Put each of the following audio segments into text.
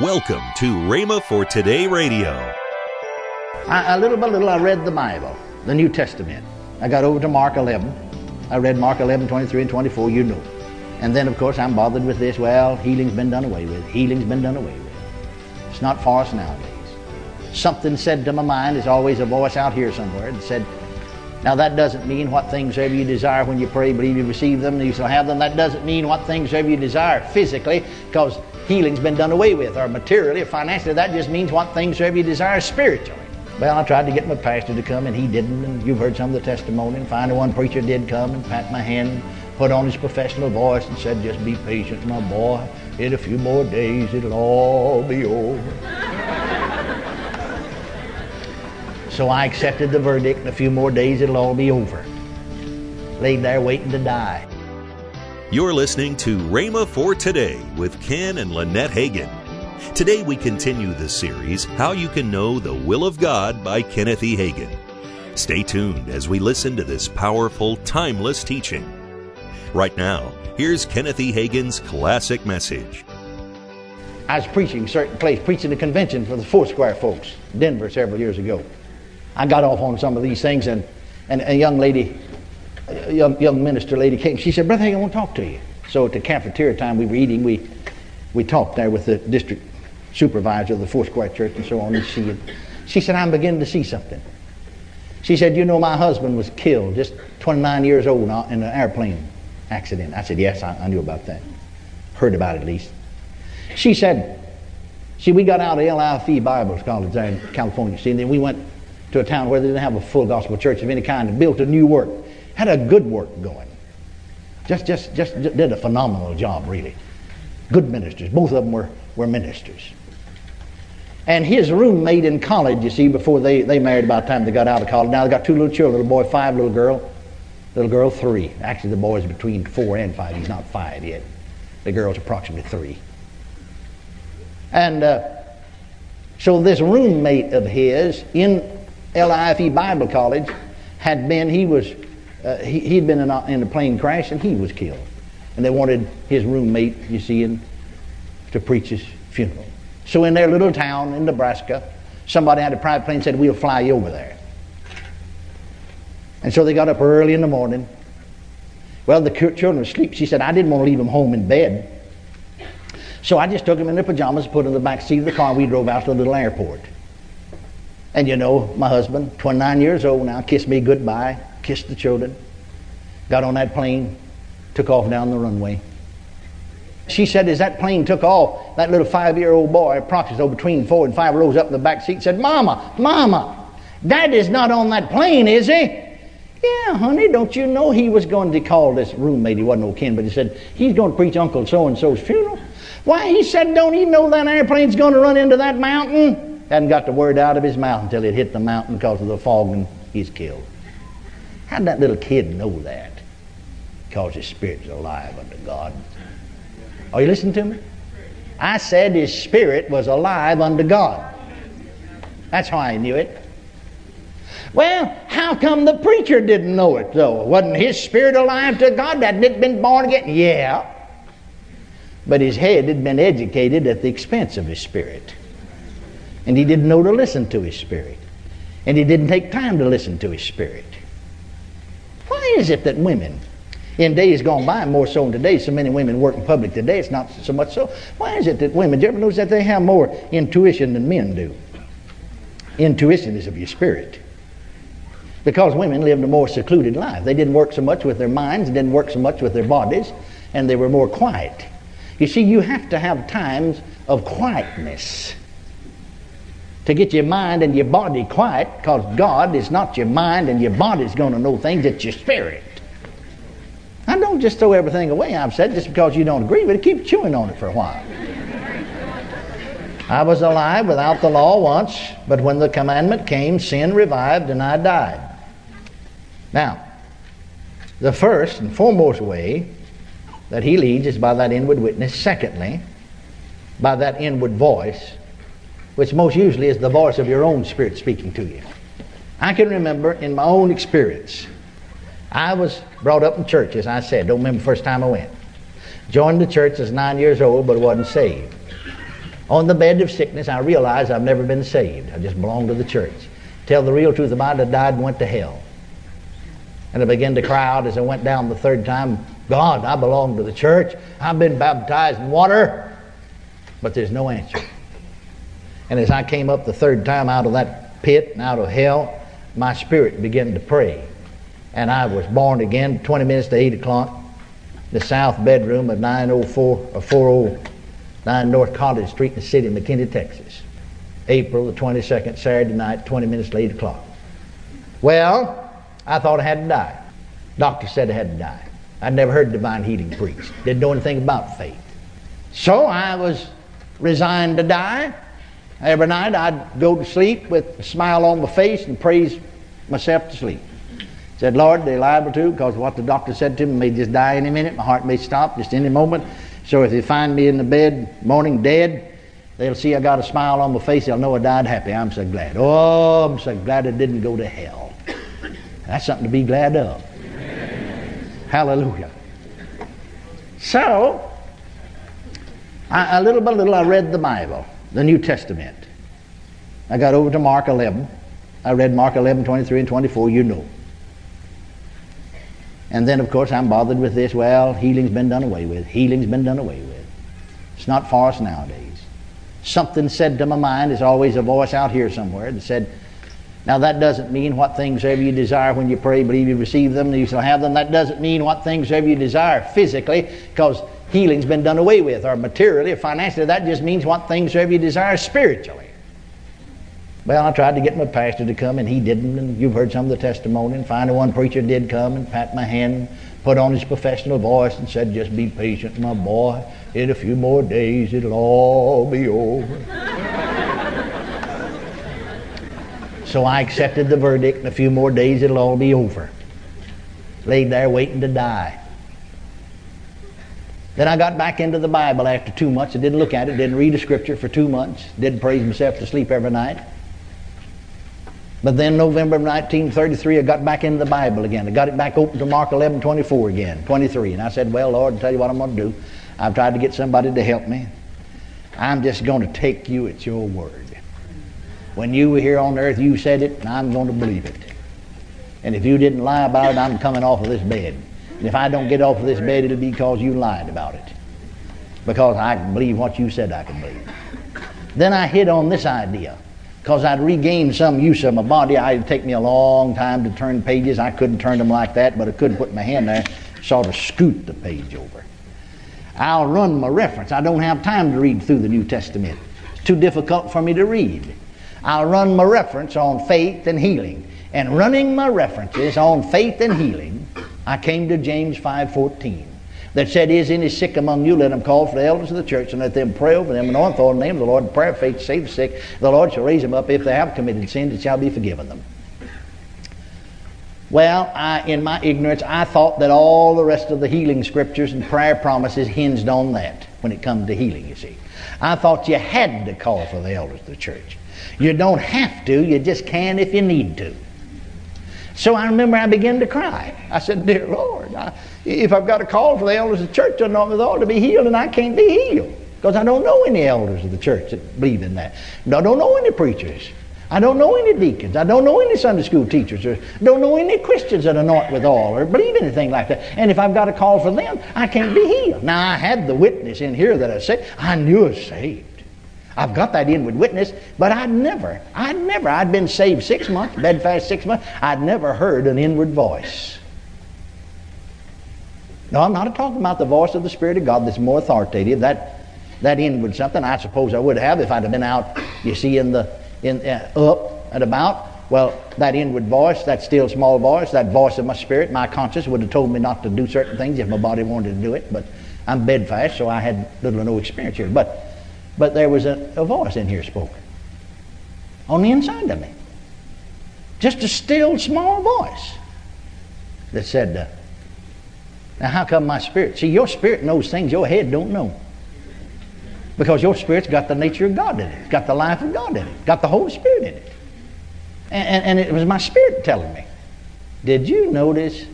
Welcome to Rhema for Today Radio. I, a little by little, I read the Bible, the New Testament. I got over to Mark 11. I read Mark 11, 23 and 24, you know. And then, of course, I'm bothered with this. Well, healing's been done away with. Healing's been done away with. It's not for us nowadays. Something said to my mind, there's always a voice out here somewhere that said, now that doesn't mean what things ever you desire when you pray, believe you receive them, you shall have them. That doesn't mean what things ever you desire physically, because healing's been done away with, or materially, or financially. That just means what things ever you desire spiritually. Well, I tried to get my pastor to come, and he didn't. And you've heard some of the testimony. And finally, one preacher did come and pat my hand, put on his professional voice, and said, "Just be patient, my boy. In a few more days, it'll all be over." So I accepted the verdict. In a few more days, it'll all be over. Laid there waiting to die. You're listening to Rhema for Today with Ken and Lynette Hagin. Today we continue the series, How You Can Know the Will of God by Kenneth E. Hagin. Stay tuned as we listen to this powerful, timeless teaching. Right now, here's Kenneth E. Hagin's classic message. I was preaching a certain place, preaching a convention for the Foursquare folks, Denver, several years ago. I got off on some of these things, and, and a young lady, a young, young minister lady came. She said, Brother Hagin, I want to talk to you. So at the cafeteria time we were eating, we, we talked there with the district supervisor of the Foursquare Church and so on. And she, she said, I'm beginning to see something. She said, You know, my husband was killed, just 29 years old, in an airplane accident. I said, Yes, I, I knew about that. Heard about it at least. She said, See, we got out of LIFE Bible College there in California. See, and then we went to a town where they didn't have a full gospel church of any kind and built a new work. Had a good work going. Just, just, just did a phenomenal job, really. Good ministers. Both of them were, were ministers. And his roommate in college, you see, before they, they married about the time they got out of college. Now they got two little children, little boy five, little girl. Little girl three. Actually, the boy's between four and five. He's not five yet. The girl's approximately three. And uh, so this roommate of his in LIFE Bible College had been, he was, uh, he, had been in a, in a plane crash and he was killed. And they wanted his roommate, you see, in, to preach his funeral. So in their little town in Nebraska, somebody had a private plane and said, We'll fly you over there. And so they got up early in the morning. Well, the children were asleep. She said, I didn't want to leave them home in bed. So I just took them in their pajamas, put them in the back seat of the car, and we drove out to the little airport. And you know, my husband, 29 years old now, kissed me goodbye, kissed the children, got on that plane, took off down the runway. She said, as that plane took off, that little five year old boy, approximately between four and five, rose up in the back seat said, Mama, Mama, Dad is not on that plane, is he? Yeah, honey, don't you know he was going to call this roommate? He wasn't no kin, but he said, he's going to preach Uncle so and so's funeral. Why, he said, don't he know that airplane's going to run into that mountain? Hadn't got the word out of his mouth until it hit the mountain because of the fog and he's killed. How'd that little kid know that? Because his spirit's alive unto God. Are you listening to me? I said his spirit was alive unto God. That's how I knew it. Well, how come the preacher didn't know it though? Wasn't his spirit alive to God? Hadn't it been born again? Yeah. But his head had been educated at the expense of his spirit. And he didn't know to listen to his spirit. And he didn't take time to listen to his spirit. Why is it that women, in days gone by, more so than today, so many women work in public today, it's not so much so. Why is it that women, do you ever notice that they have more intuition than men do? Intuition is of your spirit. Because women lived a more secluded life. They didn't work so much with their minds, didn't work so much with their bodies, and they were more quiet. You see, you have to have times of quietness to get your mind and your body quiet because God is not your mind and your body's going to know things, it's your spirit. I don't just throw everything away I've said just because you don't agree with it. Keep chewing on it for a while. I was alive without the law once, but when the commandment came, sin revived and I died. Now, the first and foremost way that he leads is by that inward witness. Secondly, by that inward voice which most usually is the voice of your own spirit speaking to you. I can remember in my own experience, I was brought up in church, as I said. Don't remember the first time I went. Joined the church as nine years old, but wasn't saved. On the bed of sickness, I realized I've never been saved. I just belonged to the church. Tell the real truth about it, I died and went to hell. And I began to cry out as I went down the third time God, I belong to the church. I've been baptized in water. But there's no answer. And as I came up the third time out of that pit and out of hell, my spirit began to pray. And I was born again 20 minutes to 8 o'clock, the south bedroom of 904 or 409 North College Street in the city of McKinney, Texas. April the 22nd, Saturday night, 20 minutes to 8 o'clock. Well, I thought I had to die. Doctor said I had to die. I'd never heard divine healing preached. Didn't know anything about faith. So I was resigned to die. Every night I'd go to sleep with a smile on my face and praise myself to sleep. Said, Lord, they're liable to, because what the doctor said to me may just die any minute. My heart may stop just any moment. So if they find me in the bed morning dead, they'll see I got a smile on my face. They'll know I died happy. I'm so glad. Oh, I'm so glad I didn't go to hell. That's something to be glad of. Hallelujah. So, I, a little by little, I read the Bible, the New Testament. I got over to Mark 11. I read Mark 11, 23 and 24, you know. And then, of course, I'm bothered with this. Well, healing's been done away with. Healing's been done away with. It's not for us nowadays. Something said to my mind, there's always a voice out here somewhere that said, now that doesn't mean what things ever you desire when you pray, believe you receive them, and you shall have them. That doesn't mean what things ever you desire physically, because healing's been done away with, or materially, or financially. That just means what things ever you desire spiritually. Well, I tried to get my pastor to come, and he didn't. And you've heard some of the testimony. And finally, one preacher did come and pat my hand, put on his professional voice, and said, "Just be patient, my boy. In a few more days, it'll all be over." So I accepted the verdict. In a few more days, it'll all be over. Laid there waiting to die. Then I got back into the Bible after two months. I didn't look at it, didn't read the scripture for two months, didn't praise myself to sleep every night. But then November of 1933, I got back into the Bible again. I got it back open to Mark 11, 24 again, 23. And I said, well, Lord, I'll tell you what I'm going to do. I've tried to get somebody to help me. I'm just going to take you at your word. When you were here on earth, you said it, and I'm going to believe it. And if you didn't lie about it, I'm coming off of this bed. And if I don't get off of this bed, it'll be because you lied about it. Because I can believe what you said I can believe. Then I hit on this idea. Because I'd regained some use of my body, it'd take me a long time to turn pages. I couldn't turn them like that, but I couldn't put my hand there, sort of scoot the page over. I'll run my reference. I don't have time to read through the New Testament. It's too difficult for me to read. I'll run my reference on faith and healing. And running my references on faith and healing, I came to James 5.14 that said, Is any sick among you? Let him call for the elders of the church and let them pray over them and anoint the name of the Lord. Prayer faith save the sick. The Lord shall raise them up. If they have committed sins, it shall be forgiven them. Well, I, in my ignorance, I thought that all the rest of the healing scriptures and prayer promises hinged on that when it comes to healing, you see. I thought you had to call for the elders of the church. You don't have to, you just can if you need to. So I remember I began to cry. I said, Dear Lord, I, if I've got a call for the elders of the church, I know with all to be healed, and I can't be healed. Because I don't know any elders of the church that believe in that. I don't know any preachers. I don't know any deacons. I don't know any Sunday school teachers. Or don't know any Christians that anoint with oil or believe anything like that. And if I've got a call for them, I can't be healed. Now, I had the witness in here that I said, I knew I was saved. I've got that inward witness, but I'd never, I'd never, I'd been saved six months, bedfast six months, I'd never heard an inward voice. No, I'm not talking about the voice of the Spirit of God that's more authoritative. That, that inward something, I suppose I would have if I'd have been out, you see, in the, in, uh, up and about. Well, that inward voice, that still small voice, that voice of my spirit, my conscience would have told me not to do certain things if my body wanted to do it. But I'm bedfast, so I had little or no experience here. But but there was a, a voice in here spoken on the inside of me. Just a still, small voice that said, uh, Now, how come my spirit? See, your spirit knows things your head don't know. Because your spirit's got the nature of God in it, it's got the life of God in it, got the Holy Spirit in it. And, and, and it was my spirit telling me. Did you notice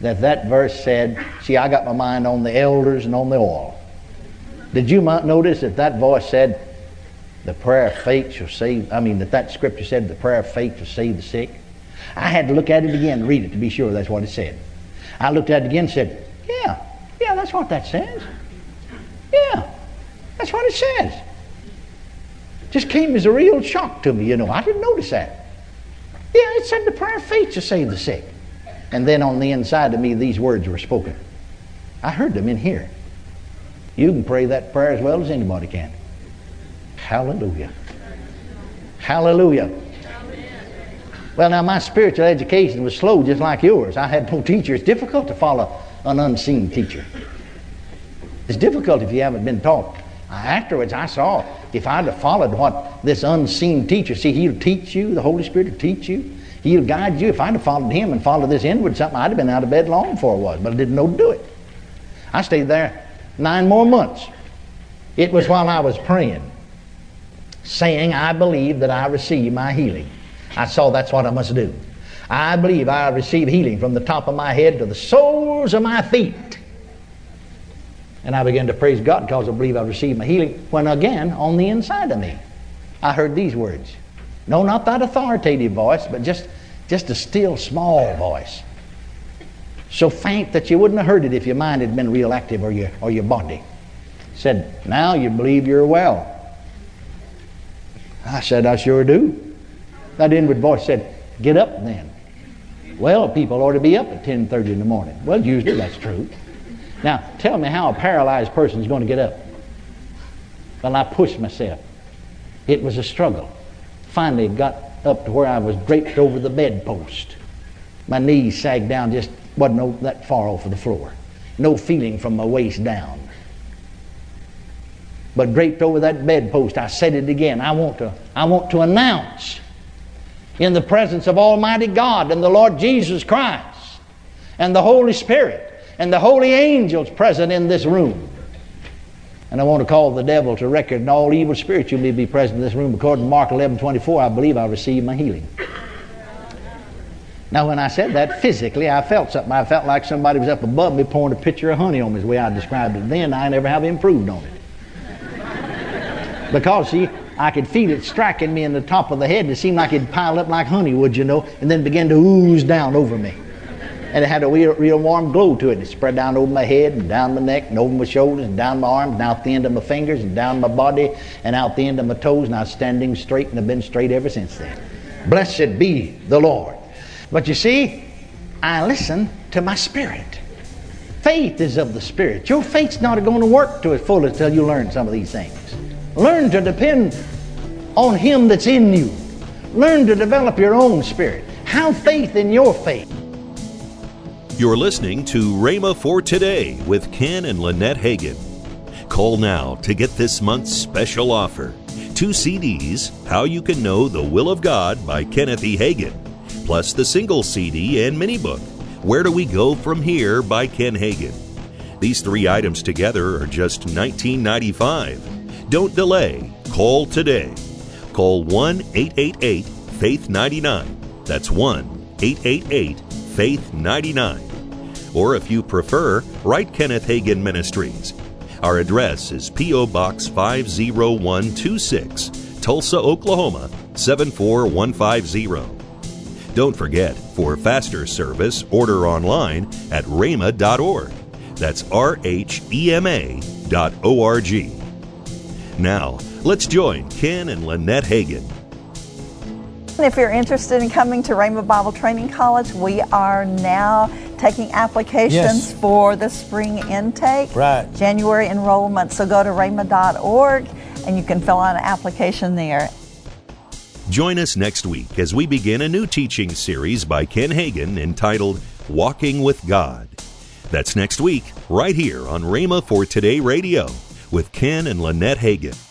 that that verse said, See, I got my mind on the elders and on the oil? Did you notice that that voice said, the prayer of faith shall save, I mean, that that scripture said the prayer of faith shall save the sick. I had to look at it again, read it to be sure that's what it said. I looked at it again and said, yeah, yeah, that's what that says. Yeah, that's what it says. Just came as a real shock to me, you know. I didn't notice that. Yeah, it said the prayer of faith to save the sick. And then on the inside of me, these words were spoken. I heard them in here. You can pray that prayer as well as anybody can. Hallelujah. Hallelujah. Well, now my spiritual education was slow just like yours. I had no teacher. It's difficult to follow an unseen teacher. It's difficult if you haven't been taught. Afterwards, I saw if I'd have followed what this unseen teacher, see, he'll teach you, the Holy Spirit will teach you, he'll guide you. If I'd have followed him and followed this inward something, I'd have been out of bed long before I was, but I didn't know to do it. I stayed there nine more months. It was while I was praying, saying, I believe that I receive my healing. I saw that's what I must do. I believe I receive healing from the top of my head to the soles of my feet. And I began to praise God because I believe I received my healing. When again, on the inside of me, I heard these words. No, not that authoritative voice, but just, just a still small voice. So faint that you wouldn't have heard it if your mind had been real active or your, or your body. said, Now you believe you're well. I said, I sure do. That inward voice said, Get up then. Well, people ought to be up at 10.30 in the morning. Well, usually that's true. Now, tell me how a paralyzed person is going to get up. Well, I pushed myself. It was a struggle. Finally, got up to where I was draped over the bedpost. My knees sagged down, just wasn't that far off of the floor. No feeling from my waist down. But draped over that bedpost, I said it again. I want to, I want to announce in the presence of Almighty God and the Lord Jesus Christ and the Holy Spirit and the holy angels present in this room. And I want to call the devil to record and all evil spirits you may be present in this room. According to Mark 11 24, I believe I received my healing. Now, when I said that physically, I felt something. I felt like somebody was up above me pouring a pitcher of honey on me, is the way I described it. Then I never have improved on it. Because, see, I could feel it striking me in the top of the head, and it seemed like it'd pile up like honey would, you know, and then begin to ooze down over me. And it had a real, real warm glow to it. It spread down over my head and down my neck and over my shoulders and down my arms and out the end of my fingers and down my body and out the end of my toes. And I was standing straight and I've been straight ever since then. Blessed be the Lord. But you see, I listen to my spirit. Faith is of the spirit. Your faith's not going to work to its fullest until you learn some of these things. Learn to depend on Him that's in you. Learn to develop your own spirit. Have faith in your faith. You're listening to Rhema for Today with Ken and Lynette Hagin. Call now to get this month's special offer. Two CDs, How You Can Know the Will of God by Kenneth E. Hagin, plus the single CD and mini book, Where Do We Go From Here by Ken Hagin. These three items together are just $19.95. Don't delay. Call today. Call 1 888 Faith 99. That's 1 888 Faith 99 or if you prefer, write Kenneth Hagin Ministries. Our address is P.O. Box 50126, Tulsa, Oklahoma 74150. Don't forget, for faster service, order online at rhema.org. That's R H E M A dot O R G. Now, let's join Ken and Lynette Hagin. If you're interested in coming to Rhema Bible Training College, we are now taking applications Yes. for the spring intake, Right. January enrollment. So go to rhema.org and you can fill out an application there. Join us next week as we begin a new teaching series by Ken Hagin entitled Walking with God. That's next week, right here on Rhema for Today Radio with Ken and Lynette Hagin.